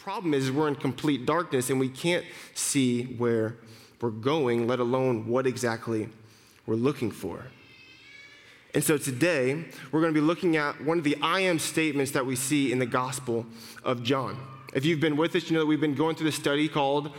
Problem is, we're in complete darkness and we can't see where we're going, let alone what exactly we're looking for. And so today, we're going to be looking at one of the I am statements that we see in the Gospel of John. If you've been with us, you know that we've been going through this study called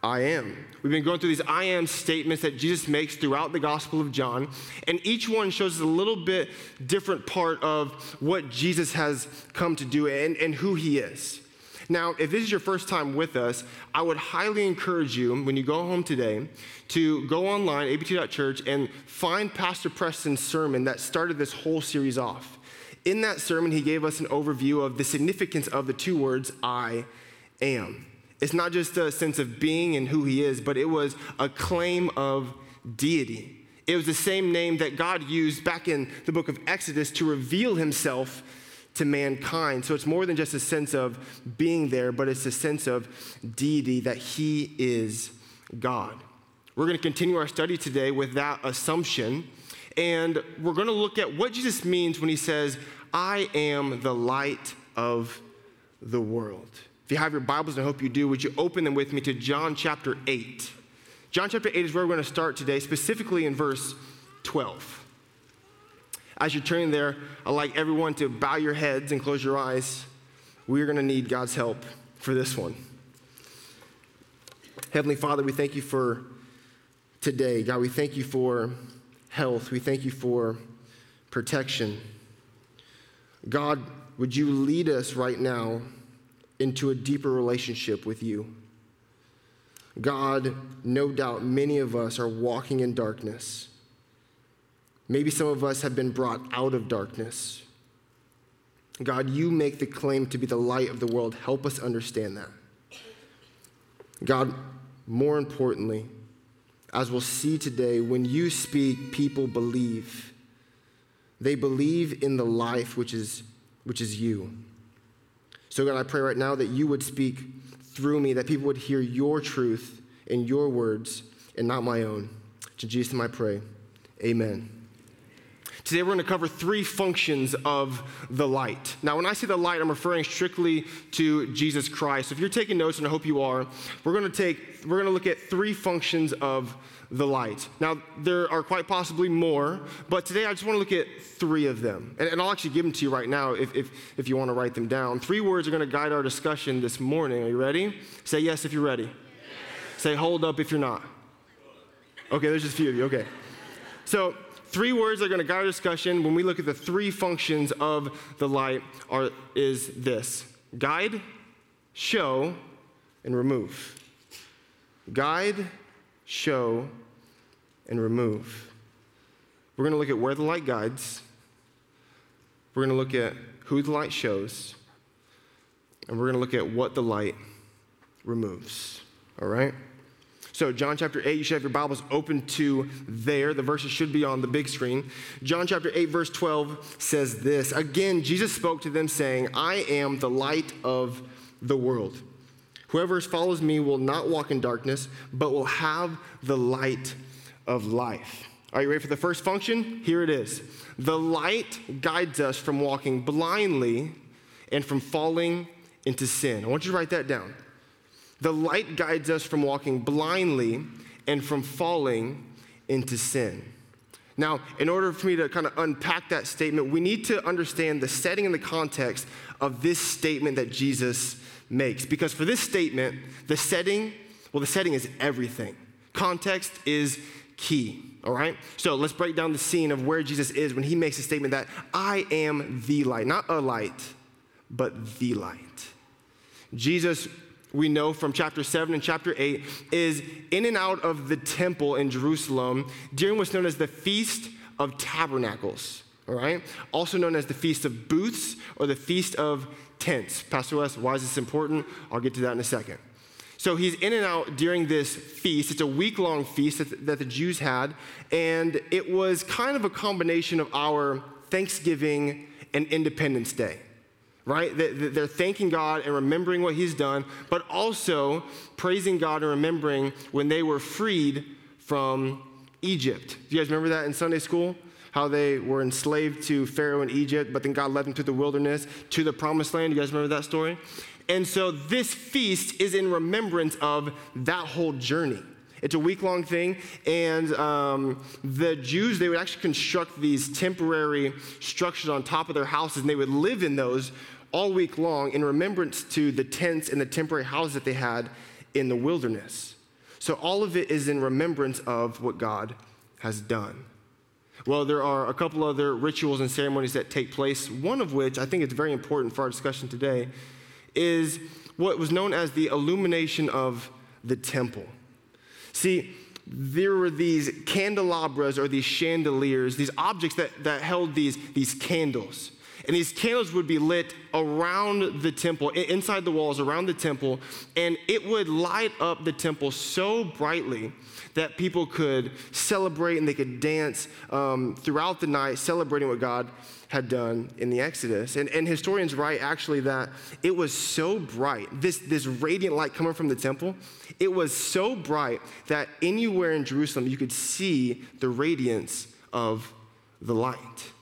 I am. We've been going through these I am statements that Jesus makes throughout the Gospel of John, and each one shows us a little bit different part of what Jesus has come to do and, and who he is. Now, if this is your first time with us, I would highly encourage you when you go home today to go online, abt.church, and find Pastor Preston's sermon that started this whole series off. In that sermon, he gave us an overview of the significance of the two words, I am. It's not just a sense of being and who he is, but it was a claim of deity. It was the same name that God used back in the book of Exodus to reveal himself to mankind. So it's more than just a sense of being there, but it's a sense of deity that He is God. We're going to continue our study today with that assumption, and we're going to look at what Jesus means when He says, I am the light of the world. If you have your Bibles, and I hope you do, would you open them with me to John chapter 8? John chapter 8 is where we're going to start today, specifically in verse 12. As you're turning there, I'd like everyone to bow your heads and close your eyes. We're going to need God's help for this one. Heavenly Father, we thank you for today. God, we thank you for health. We thank you for protection. God, would you lead us right now into a deeper relationship with you? God, no doubt many of us are walking in darkness. Maybe some of us have been brought out of darkness. God, you make the claim to be the light of the world. Help us understand that. God, more importantly, as we'll see today, when you speak, people believe. They believe in the life which is, which is you. So, God, I pray right now that you would speak through me, that people would hear your truth in your words and not my own. To Jesus, I pray. Amen. Today we're going to cover three functions of the light. Now, when I say the light, I'm referring strictly to Jesus Christ. So if you're taking notes, and I hope you are, we're going to take we're going to look at three functions of the light. Now, there are quite possibly more, but today I just want to look at three of them. And, and I'll actually give them to you right now if, if, if you want to write them down. Three words are going to guide our discussion this morning. Are you ready? Say yes if you're ready. Yes. Say hold up if you're not. Okay, there's just a few of you. Okay. So, Three words that are going to guide our discussion when we look at the three functions of the light are, is this guide, show, and remove. Guide, show, and remove. We're going to look at where the light guides. We're going to look at who the light shows. And we're going to look at what the light removes. All right? So, John chapter 8, you should have your Bibles open to there. The verses should be on the big screen. John chapter 8, verse 12 says this Again, Jesus spoke to them, saying, I am the light of the world. Whoever follows me will not walk in darkness, but will have the light of life. Are you ready for the first function? Here it is. The light guides us from walking blindly and from falling into sin. I want you to write that down. The light guides us from walking blindly and from falling into sin. Now, in order for me to kind of unpack that statement, we need to understand the setting and the context of this statement that Jesus makes. Because for this statement, the setting, well, the setting is everything. Context is key, all right? So let's break down the scene of where Jesus is when he makes a statement that I am the light, not a light, but the light. Jesus we know from chapter 7 and chapter 8 is in and out of the temple in Jerusalem during what's known as the Feast of Tabernacles, all right? Also known as the Feast of Booths or the Feast of Tents. Pastor Wes, why is this important? I'll get to that in a second. So he's in and out during this feast. It's a week long feast that, that the Jews had, and it was kind of a combination of our Thanksgiving and Independence Day right? They're thanking God and remembering what He's done, but also praising God and remembering when they were freed from Egypt. Do you guys remember that in Sunday school? How they were enslaved to Pharaoh in Egypt, but then God led them to the wilderness, to the promised land. You guys remember that story? And so this feast is in remembrance of that whole journey. It's a week long thing, and um, the Jews, they would actually construct these temporary structures on top of their houses, and they would live in those all week long in remembrance to the tents and the temporary houses that they had in the wilderness. So all of it is in remembrance of what God has done. Well, there are a couple other rituals and ceremonies that take place, one of which I think is very important for our discussion today is what was known as the illumination of the temple. See, there were these candelabras or these chandeliers, these objects that, that held these, these candles. And these candles would be lit around the temple, inside the walls, around the temple, and it would light up the temple so brightly that people could celebrate and they could dance um, throughout the night, celebrating what God had done in the Exodus. And, and historians write actually that it was so bright, this, this radiant light coming from the temple, it was so bright that anywhere in Jerusalem you could see the radiance of the light.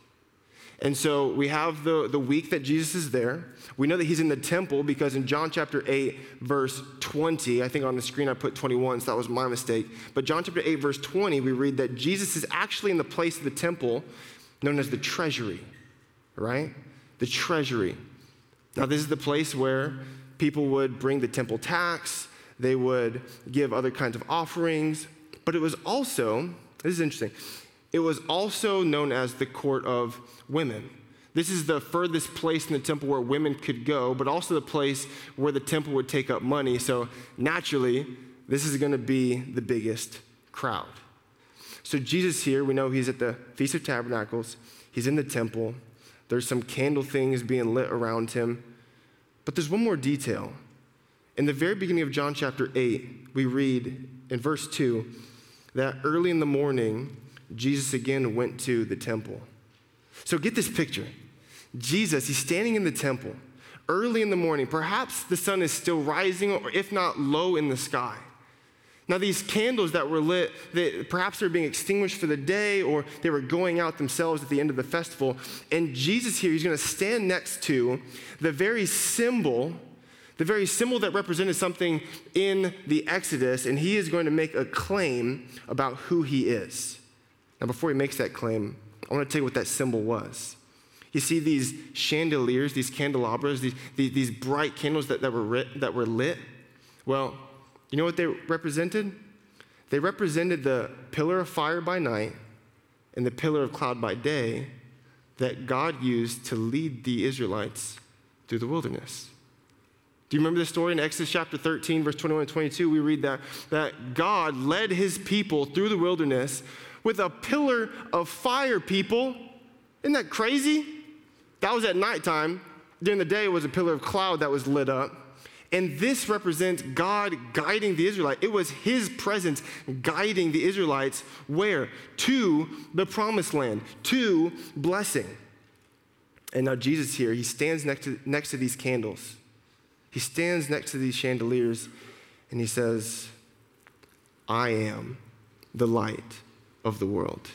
And so we have the, the week that Jesus is there. We know that he's in the temple because in John chapter 8, verse 20, I think on the screen I put 21, so that was my mistake. But John chapter 8, verse 20, we read that Jesus is actually in the place of the temple known as the treasury right? The treasury. Now, this is the place where people would bring the temple tax, they would give other kinds of offerings, but it was also, this is interesting, it was also known as the court of women. This is the furthest place in the temple where women could go, but also the place where the temple would take up money. So naturally, this is going to be the biggest crowd. So Jesus here, we know he's at the Feast of Tabernacles, he's in the temple, there's some candle things being lit around him. But there's one more detail. In the very beginning of John chapter 8, we read in verse 2 that early in the morning, Jesus again went to the temple. So get this picture Jesus, he's standing in the temple early in the morning. Perhaps the sun is still rising, or if not, low in the sky. Now, these candles that were lit, they, perhaps they're being extinguished for the day or they were going out themselves at the end of the festival. And Jesus here, he's going to stand next to the very symbol, the very symbol that represented something in the Exodus, and he is going to make a claim about who he is. Now, before he makes that claim, I want to tell you what that symbol was. You see these chandeliers, these candelabras, these, these, these bright candles that, that, were lit, that were lit? Well, you know what they represented? They represented the pillar of fire by night and the pillar of cloud by day that God used to lead the Israelites through the wilderness. Do you remember the story in Exodus chapter 13, verse 21 and 22? We read that, that God led his people through the wilderness with a pillar of fire, people. Isn't that crazy? That was at nighttime. During the day, it was a pillar of cloud that was lit up. And this represents God guiding the Israelites. It was his presence guiding the Israelites where? To the promised land, to blessing. And now Jesus here, he stands next to, next to these candles. He stands next to these chandeliers and he says, I am the light of the world.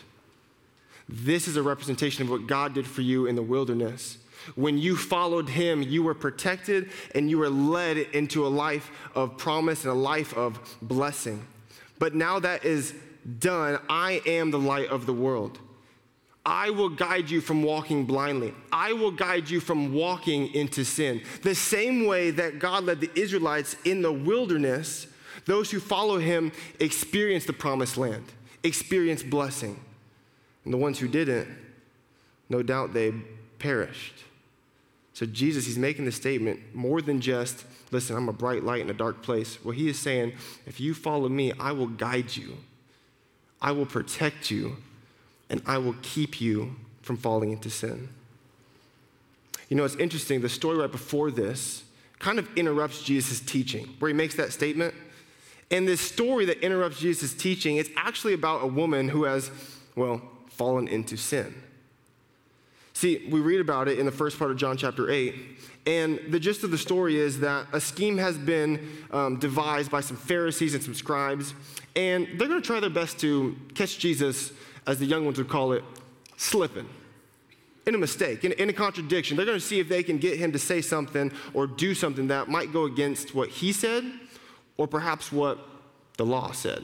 This is a representation of what God did for you in the wilderness. When you followed him, you were protected and you were led into a life of promise and a life of blessing. But now that is done, I am the light of the world. I will guide you from walking blindly. I will guide you from walking into sin. The same way that God led the Israelites in the wilderness, those who follow him experience the promised land, experience blessing. And the ones who didn't, no doubt they perished. So Jesus, he's making the statement more than just, listen, I'm a bright light in a dark place. Well, he is saying, if you follow me, I will guide you, I will protect you, and I will keep you from falling into sin. You know, it's interesting, the story right before this kind of interrupts Jesus' teaching, where he makes that statement. And this story that interrupts Jesus' teaching, it's actually about a woman who has, well, fallen into sin. See, we read about it in the first part of John chapter 8. And the gist of the story is that a scheme has been um, devised by some Pharisees and some scribes, and they're going to try their best to catch Jesus, as the young ones would call it, slipping. in a mistake, in, in a contradiction. They're going to see if they can get him to say something or do something that might go against what he said or perhaps what the law said.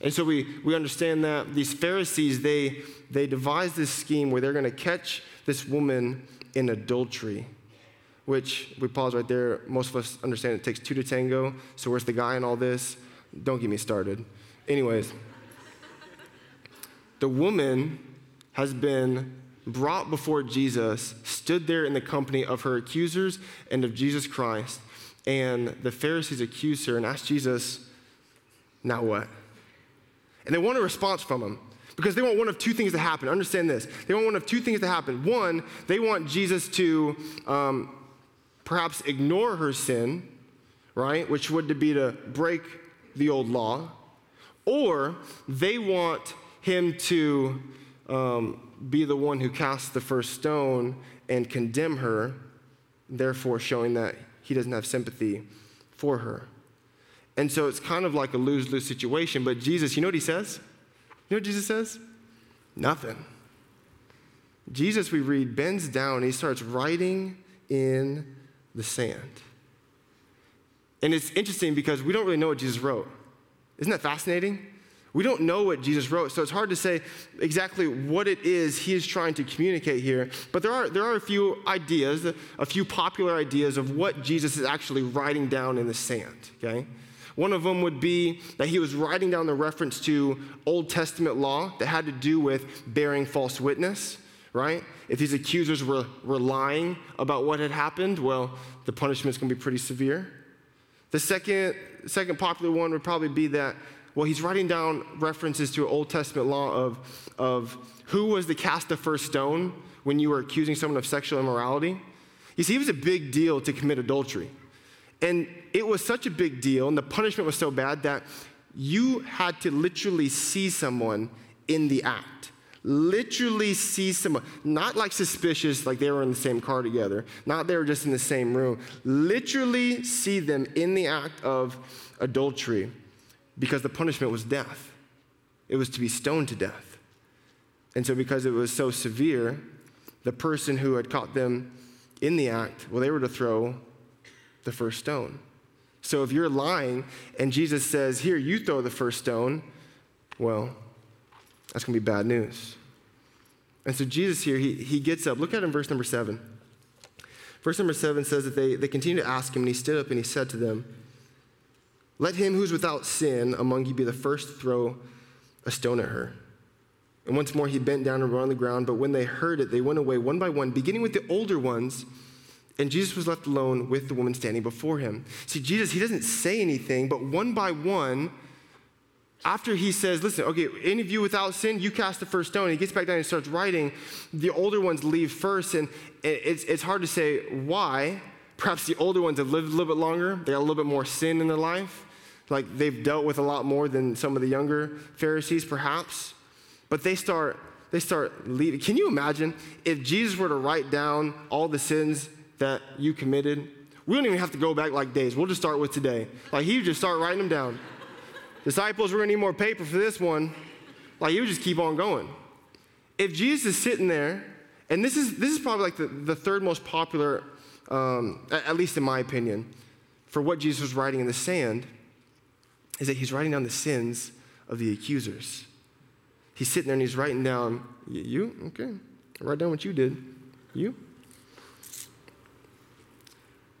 And so we, we understand that these Pharisees, they, they devised this scheme where they're going to catch this woman in adultery, which we pause right there. Most of us understand it takes two to tango. So where's the guy in all this? Don't get me started. Anyways, the woman has been brought before Jesus, stood there in the company of her accusers and of Jesus Christ. And the Pharisees accused her and asked Jesus, Now what? And they want a response from him because they want one of two things to happen. Understand this. They want one of two things to happen. One, they want Jesus to um, perhaps ignore her sin, right, which would be to break the old law, or they want him to um, be the one who casts the first stone and condemn her, therefore showing that he doesn't have sympathy for her. And so it's kind of like a lose lose situation. But Jesus, you know what he says? You know what Jesus says? Nothing. Jesus, we read, bends down he starts writing in the sand. And it's interesting because we don't really know what Jesus wrote. Isn't that fascinating? We don't know what Jesus wrote, so it's hard to say exactly what it is he is trying to communicate here. But there are, there are a few ideas, a few popular ideas of what Jesus is actually writing down in the sand, okay? One of them would be that he was writing down the reference to Old Testament law that had to do with bearing false witness, right? If these accusers were, were lying about what had happened, well, the punishment's gonna be pretty severe. The second, second popular one would probably be that, well, he's writing down references to Old Testament law of, of who was to cast the first stone when you were accusing someone of sexual immorality. You see, it was a big deal to commit adultery. And it was such a big deal, and the punishment was so bad that you had to literally see someone in the act. Literally see someone, not like suspicious, like they were in the same car together, not they were just in the same room. Literally see them in the act of adultery because the punishment was death. It was to be stoned to death. And so, because it was so severe, the person who had caught them in the act, well, they were to throw the first stone. So if you're lying and Jesus says, Here, you throw the first stone, well, that's going to be bad news. And so Jesus here, he, he gets up. Look at him, verse number seven. Verse number seven says that they, they continue to ask him, and he stood up and he said to them, Let him who's without sin among you be the first to throw a stone at her. And once more he bent down and wrote on the ground, but when they heard it, they went away one by one, beginning with the older ones and Jesus was left alone with the woman standing before him. See, Jesus, he doesn't say anything, but one by one, after he says, Listen, okay, any of you without sin, you cast the first stone. He gets back down and starts writing. The older ones leave first, and it's, it's hard to say why. Perhaps the older ones have lived a little bit longer, they got a little bit more sin in their life. Like they've dealt with a lot more than some of the younger Pharisees, perhaps. But they start they start leaving. Can you imagine if Jesus were to write down all the sins that you committed, we don't even have to go back like days. We'll just start with today. Like he would just start writing them down. Disciples, we're gonna need more paper for this one. Like he would just keep on going. If Jesus is sitting there, and this is this is probably like the, the third most popular, um, at, at least in my opinion, for what Jesus was writing in the sand, is that he's writing down the sins of the accusers. He's sitting there and he's writing down, you, okay, write down what you did. You,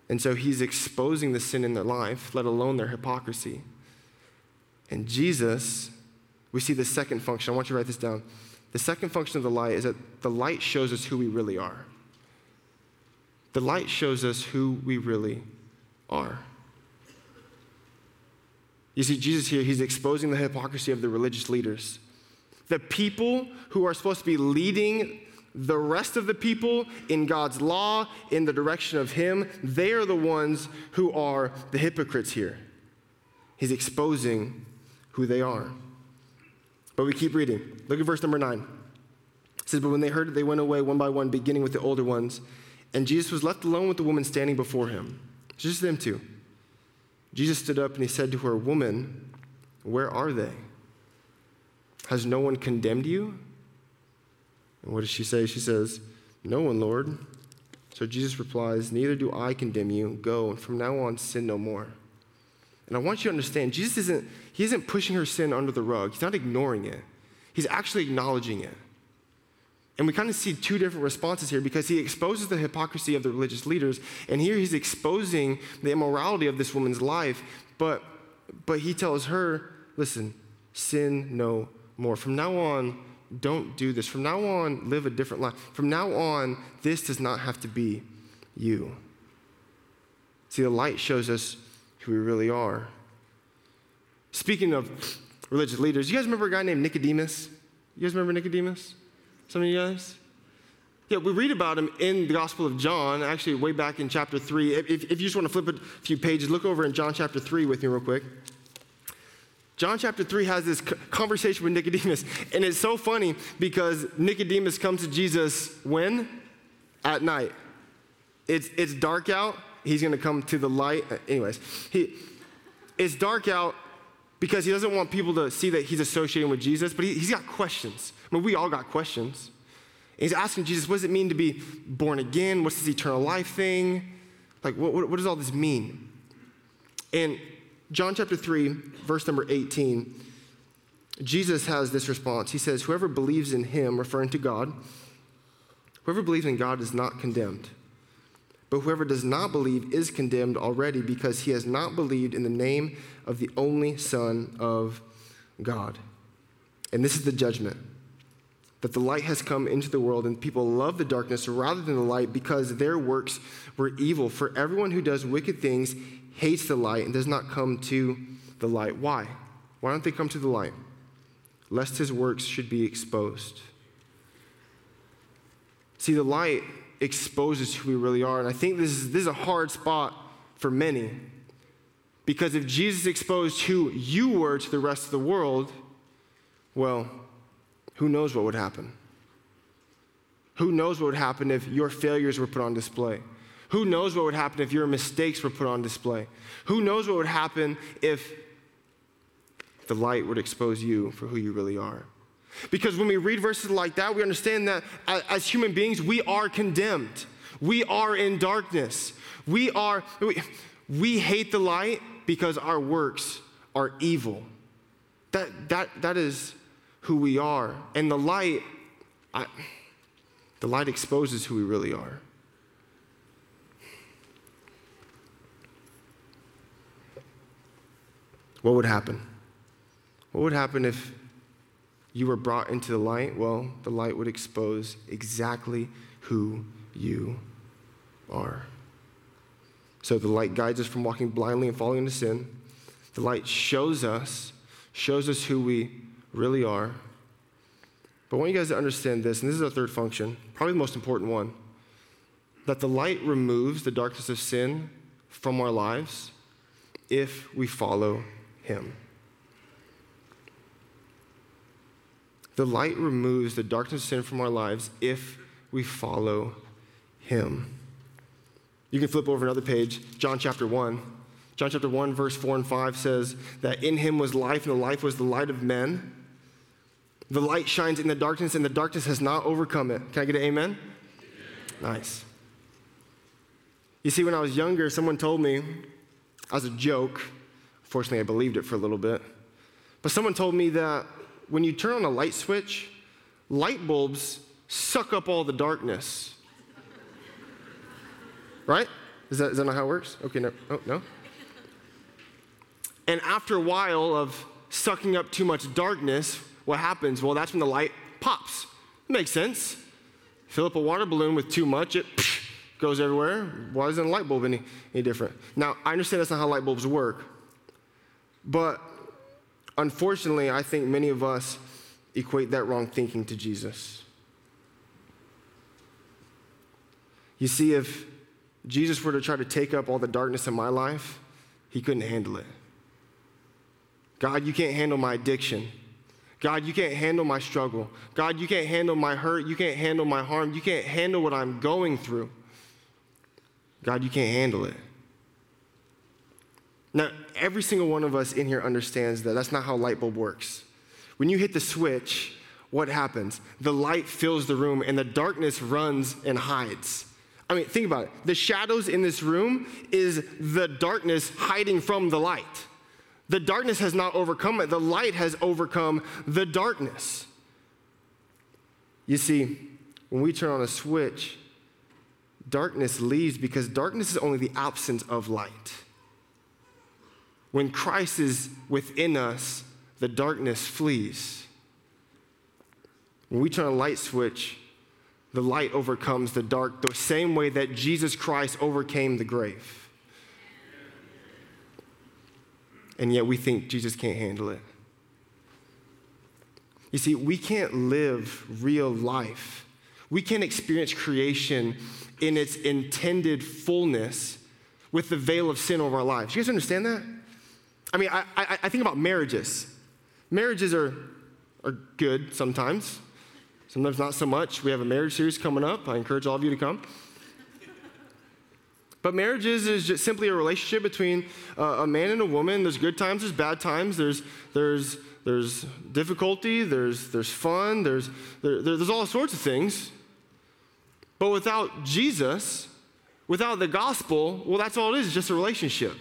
and so he's exposing the sin in their life, let alone their hypocrisy. And Jesus, we see the second function. I want you to write this down. The second function of the light is that the light shows us who we really are. The light shows us who we really are. You see, Jesus here, he's exposing the hypocrisy of the religious leaders. The people who are supposed to be leading the rest of the people in God's law, in the direction of Him, they are the ones who are the hypocrites here. He's exposing who they are. But we keep reading. Look at verse number nine. It says, But when they heard it, they went away one by one, beginning with the older ones. And Jesus was left alone with the woman standing before him. Just them two. Jesus stood up and he said to her, Woman, where are they? Has no one condemned you? And what does she say? She says, No one, Lord. So Jesus replies, Neither do I condemn you. Go, and from now on, sin no more. And I want you to understand, Jesus isn't, he isn't pushing her sin under the rug. He's not ignoring it. He's actually acknowledging it. And we kind of see two different responses here because he exposes the hypocrisy of the religious leaders, and here he's exposing the immorality of this woman's life. But, but he tells her, listen, sin no more. From now on, don't do this. From now on, live a different life. From now on, this does not have to be you. See, the light shows us who we really are. Speaking of religious leaders, you guys remember a guy named Nicodemus? You guys remember Nicodemus? Some of you guys? Yeah, we read about him in the Gospel of John, actually, way back in chapter 3. If, if you just want to flip a few pages, look over in John chapter 3 with me, real quick. John chapter 3 has this conversation with Nicodemus, and it's so funny because Nicodemus comes to Jesus when? At night. It's, it's dark out. He's going to come to the light. Anyways, he, it's dark out because he doesn't want people to see that he's associating with Jesus, but he, he's got questions. I mean, we all got questions. And he's asking Jesus, what does it mean to be born again? What's this eternal life thing? Like, what, what, what does all this mean? And John chapter 3, verse number 18, Jesus has this response. He says, Whoever believes in him, referring to God, whoever believes in God is not condemned. But whoever does not believe is condemned already because he has not believed in the name of the only Son of God. And this is the judgment that the light has come into the world and people love the darkness rather than the light because their works were evil. For everyone who does wicked things hates the light and does not come to the light. Why? Why don't they come to the light? Lest his works should be exposed. See, the light exposes who we really are. And I think this is, this is a hard spot for many. Because if Jesus exposed who you were to the rest of the world, well, who knows what would happen? Who knows what would happen if your failures were put on display? Who knows what would happen if your mistakes were put on display? Who knows what would happen if the light would expose you for who you really are? Because when we read verses like that, we understand that as human beings, we are condemned. We are in darkness. We are, we, we hate the light because our works are evil. That, that, that is who we are. And the light, I, the light exposes who we really are. What would happen? What would happen if you were brought into the light? Well, the light would expose exactly who you are. So the light guides us from walking blindly and falling into sin. The light shows us, shows us who we really are. But I want you guys to understand this, and this is our third function, probably the most important one that the light removes the darkness of sin from our lives if we follow Him. The light removes the darkness of sin from our lives if we follow Him. You can flip over another page, John chapter 1. John chapter 1, verse 4 and 5 says that in him was life, and the life was the light of men. The light shines in the darkness, and the darkness has not overcome it. Can I get an amen? Nice. You see, when I was younger, someone told me, as a joke, fortunately, I believed it for a little bit, but someone told me that when you turn on a light switch, light bulbs suck up all the darkness. right? Is that, is that not how it works? Okay, no. Oh, no? And after a while of sucking up too much darkness, what happens? Well, that's when the light pops. Makes sense. Fill up a water balloon with too much, it goes everywhere. Why isn't a light bulb any, any different? Now, I understand that's not how light bulbs work, but unfortunately, I think many of us equate that wrong thinking to Jesus. You see, if Jesus were to try to take up all the darkness in my life, he couldn't handle it. God, you can't handle my addiction. God, you can't handle my struggle. God, you can't handle my hurt. You can't handle my harm. You can't handle what I'm going through. God, you can't handle it. Now, every single one of us in here understands that that's not how light bulb works. When you hit the switch, what happens? The light fills the room and the darkness runs and hides. I mean, think about it. The shadows in this room is the darkness hiding from the light. The darkness has not overcome it, the light has overcome the darkness. You see, when we turn on a switch, darkness leaves because darkness is only the absence of light. When Christ is within us, the darkness flees. When we turn a light switch, the light overcomes the dark the same way that Jesus Christ overcame the grave. And yet we think Jesus can't handle it. You see, we can't live real life. We can't experience creation in its intended fullness with the veil of sin over our lives. You guys understand that? I mean, I, I, I think about marriages. Marriages are, are good sometimes, sometimes not so much. We have a marriage series coming up. I encourage all of you to come. But marriages is just simply a relationship between uh, a man and a woman. There's good times, there's bad times, there's, there's, there's difficulty, there's, there's fun, there's, there, there's all sorts of things. But without Jesus, without the gospel, well, that's all it is, just a relationship.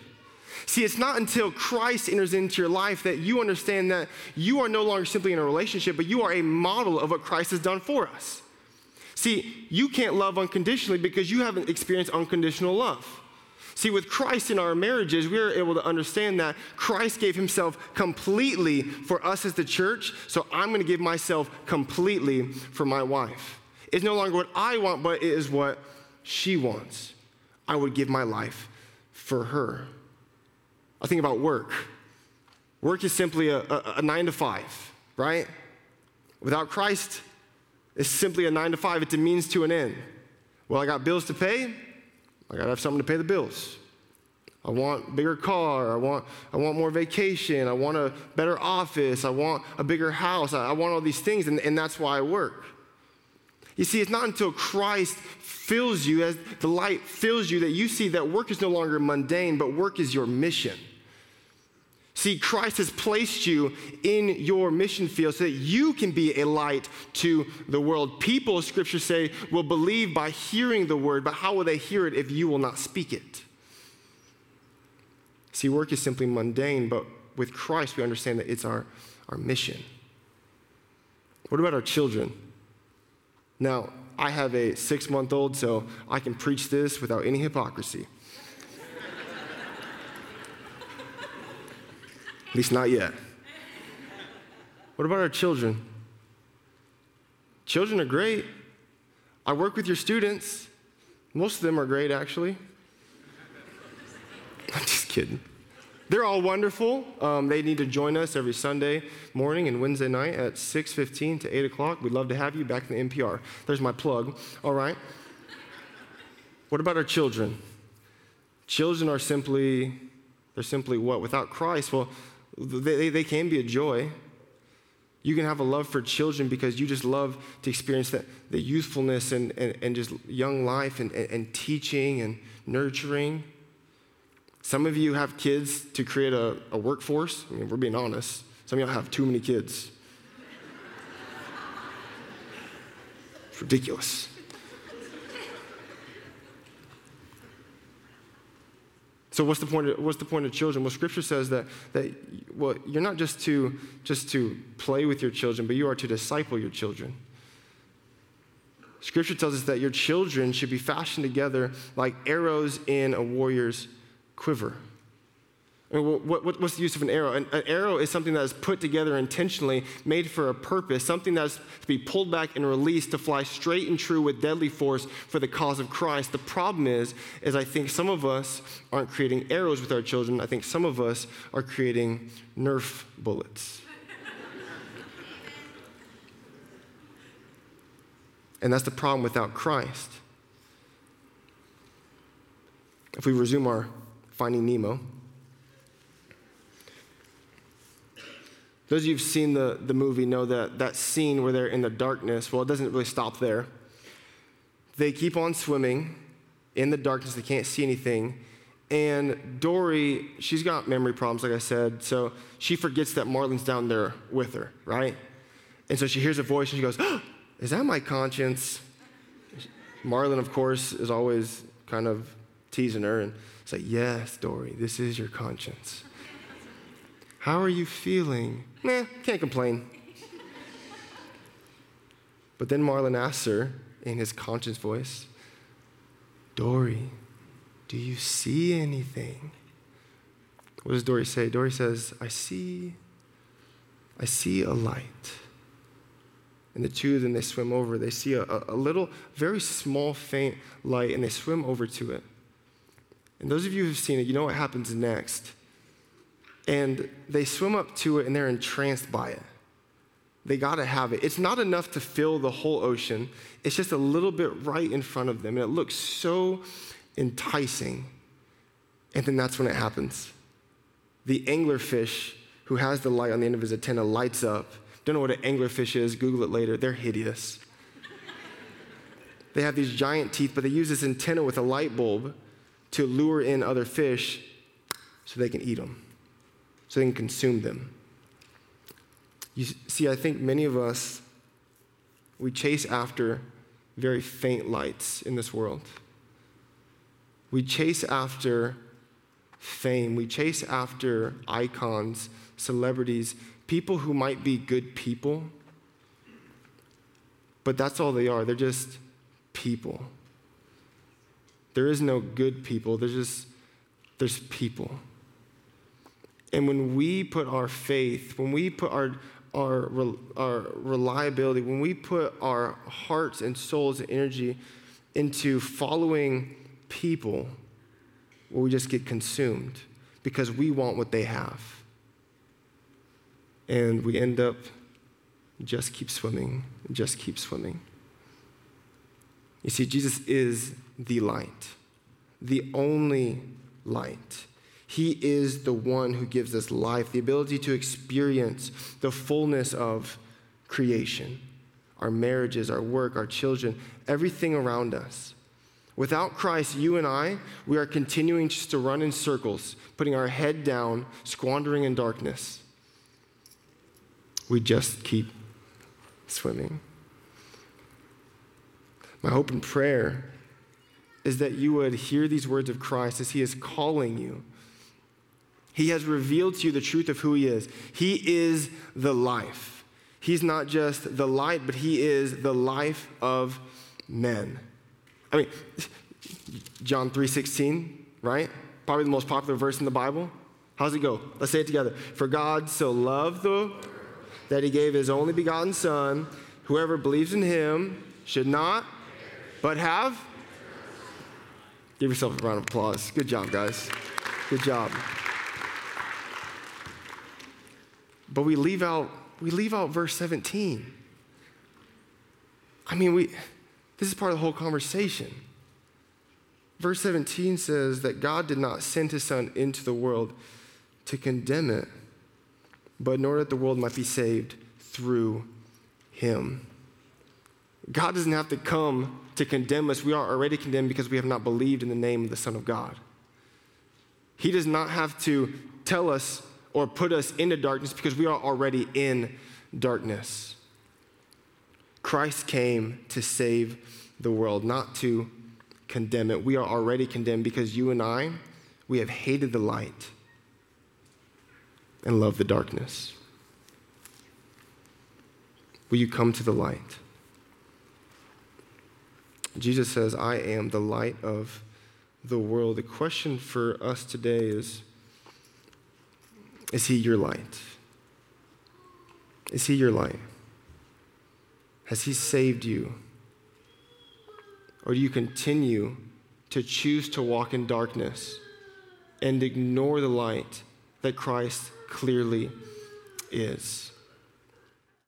See, it's not until Christ enters into your life that you understand that you are no longer simply in a relationship, but you are a model of what Christ has done for us. See, you can't love unconditionally because you haven't experienced unconditional love. See, with Christ in our marriages, we are able to understand that Christ gave himself completely for us as the church, so I'm going to give myself completely for my wife. It's no longer what I want, but it is what she wants. I would give my life for her. I think about work. Work is simply a, a, a nine to five, right? Without Christ, it's simply a nine to five. It's a means to an end. Well, I got bills to pay. I gotta have something to pay the bills. I want a bigger car. I want, I want more vacation. I want a better office. I want a bigger house. I, I want all these things, and, and that's why I work. You see, it's not until Christ fills you, as the light fills you, that you see that work is no longer mundane, but work is your mission. See, Christ has placed you in your mission field so that you can be a light to the world. People, scriptures say, will believe by hearing the word, but how will they hear it if you will not speak it? See, work is simply mundane, but with Christ, we understand that it's our, our mission. What about our children? Now, I have a six month old, so I can preach this without any hypocrisy. At least not yet. What about our children? Children are great. I work with your students. Most of them are great, actually. I'm just kidding. They're all wonderful. Um, they need to join us every Sunday morning and Wednesday night at 6.15 to 8 o'clock. We'd love to have you back in the NPR. There's my plug. All right. What about our children? Children are simply, they're simply what? Without Christ, well, they, they can be a joy. You can have a love for children because you just love to experience the youthfulness and, and, and just young life and, and, and teaching and nurturing. Some of you have kids to create a, a workforce. I mean, we're being honest. Some of y'all have too many kids. It's ridiculous. So what's the point of, what's the point of children? Well, scripture says that, that well, you're not just to, just to play with your children, but you are to disciple your children. Scripture tells us that your children should be fashioned together like arrows in a warrior's quiver. I mean, what, what, what's the use of an arrow? An, an, arrow is something that is put together intentionally, made for a purpose, something that's to be pulled back and released to fly straight and true with deadly force for the cause of Christ. The problem is, is I think some of us aren't creating arrows with our children. I think some of us are creating Nerf bullets. and that's the problem without Christ. If we resume our Finding Nemo. Those of you who've seen the, the movie know that that scene where they're in the darkness, well, it doesn't really stop there. They keep on swimming in the darkness, they can't see anything. And Dory, she's got memory problems, like I said, so she forgets that Marlin's down there with her, right? And so she hears a voice and she goes, oh, Is that my conscience? Marlin, of course, is always kind of teasing her and say, Yes, Dory, this is your conscience. How are you feeling? Nah, can't complain. But then Marlin asks her in his conscious voice, Dory, do you see anything? What does Dory say? Dory says, I see, I see a light. And the two of them, they swim over. They see a, a little, very small, faint light, and they swim over to it. And those of you who've seen it, you know what happens next. And they swim up to it and they're entranced by it. They got to have it. It's not enough to fill the whole ocean, it's just a little bit right in front of them. And it looks so enticing. And then that's when it happens. The anglerfish who has the light on the end of his antenna lights up. Don't know what an anglerfish is, Google it later. They're hideous. they have these giant teeth, but they use this antenna with a light bulb to lure in other fish so they can eat them, so they can consume them. You see, I think many of us, we chase after very faint lights in this world. We chase after fame. We chase after icons, celebrities, people who might be good people, but that's all they are. They're just people. There is no good people, there's just there's people. And when we put our faith, when we put our our, our reliability, when we put our hearts and souls and energy into following people, well, we just get consumed because we want what they have. And we end up just keep swimming, just keep swimming. You see, Jesus is the light, the only light. He is the one who gives us life, the ability to experience the fullness of creation, our marriages, our work, our children, everything around us. Without Christ, you and I, we are continuing just to run in circles, putting our head down, squandering in darkness. We just keep swimming. My hope and prayer is that you would hear these words of Christ as He is calling you he has revealed to you the truth of who He is. He is the life. He's not just the light, but He is the life of men. I mean, John 3:16, right? Probably the most popular verse in the Bible. How's it go? Let's say it together. For God so loved the that he gave his only begotten son, whoever believes in him should not but have Give yourself a round of applause. Good job, guys. Good job. But we leave out, we leave out verse 17. I mean, we, this is part of the whole conversation. Verse 17 says that God did not send his son into the world to condemn it, but in order that the world might be saved through him. God doesn't have to come to condemn us. We are already condemned because we have not believed in the name of the Son of God. He does not have to tell us or put us into darkness because we are already in darkness. Christ came to save the world, not to condemn it. We are already condemned because you and I, we have hated the light and loved the darkness. Will you come to the light? Jesus says, I am the light of the world. The question for us today is is He your light? Is He your light? Has He saved you? Or do you continue to choose to walk in darkness and ignore the light that Christ clearly is?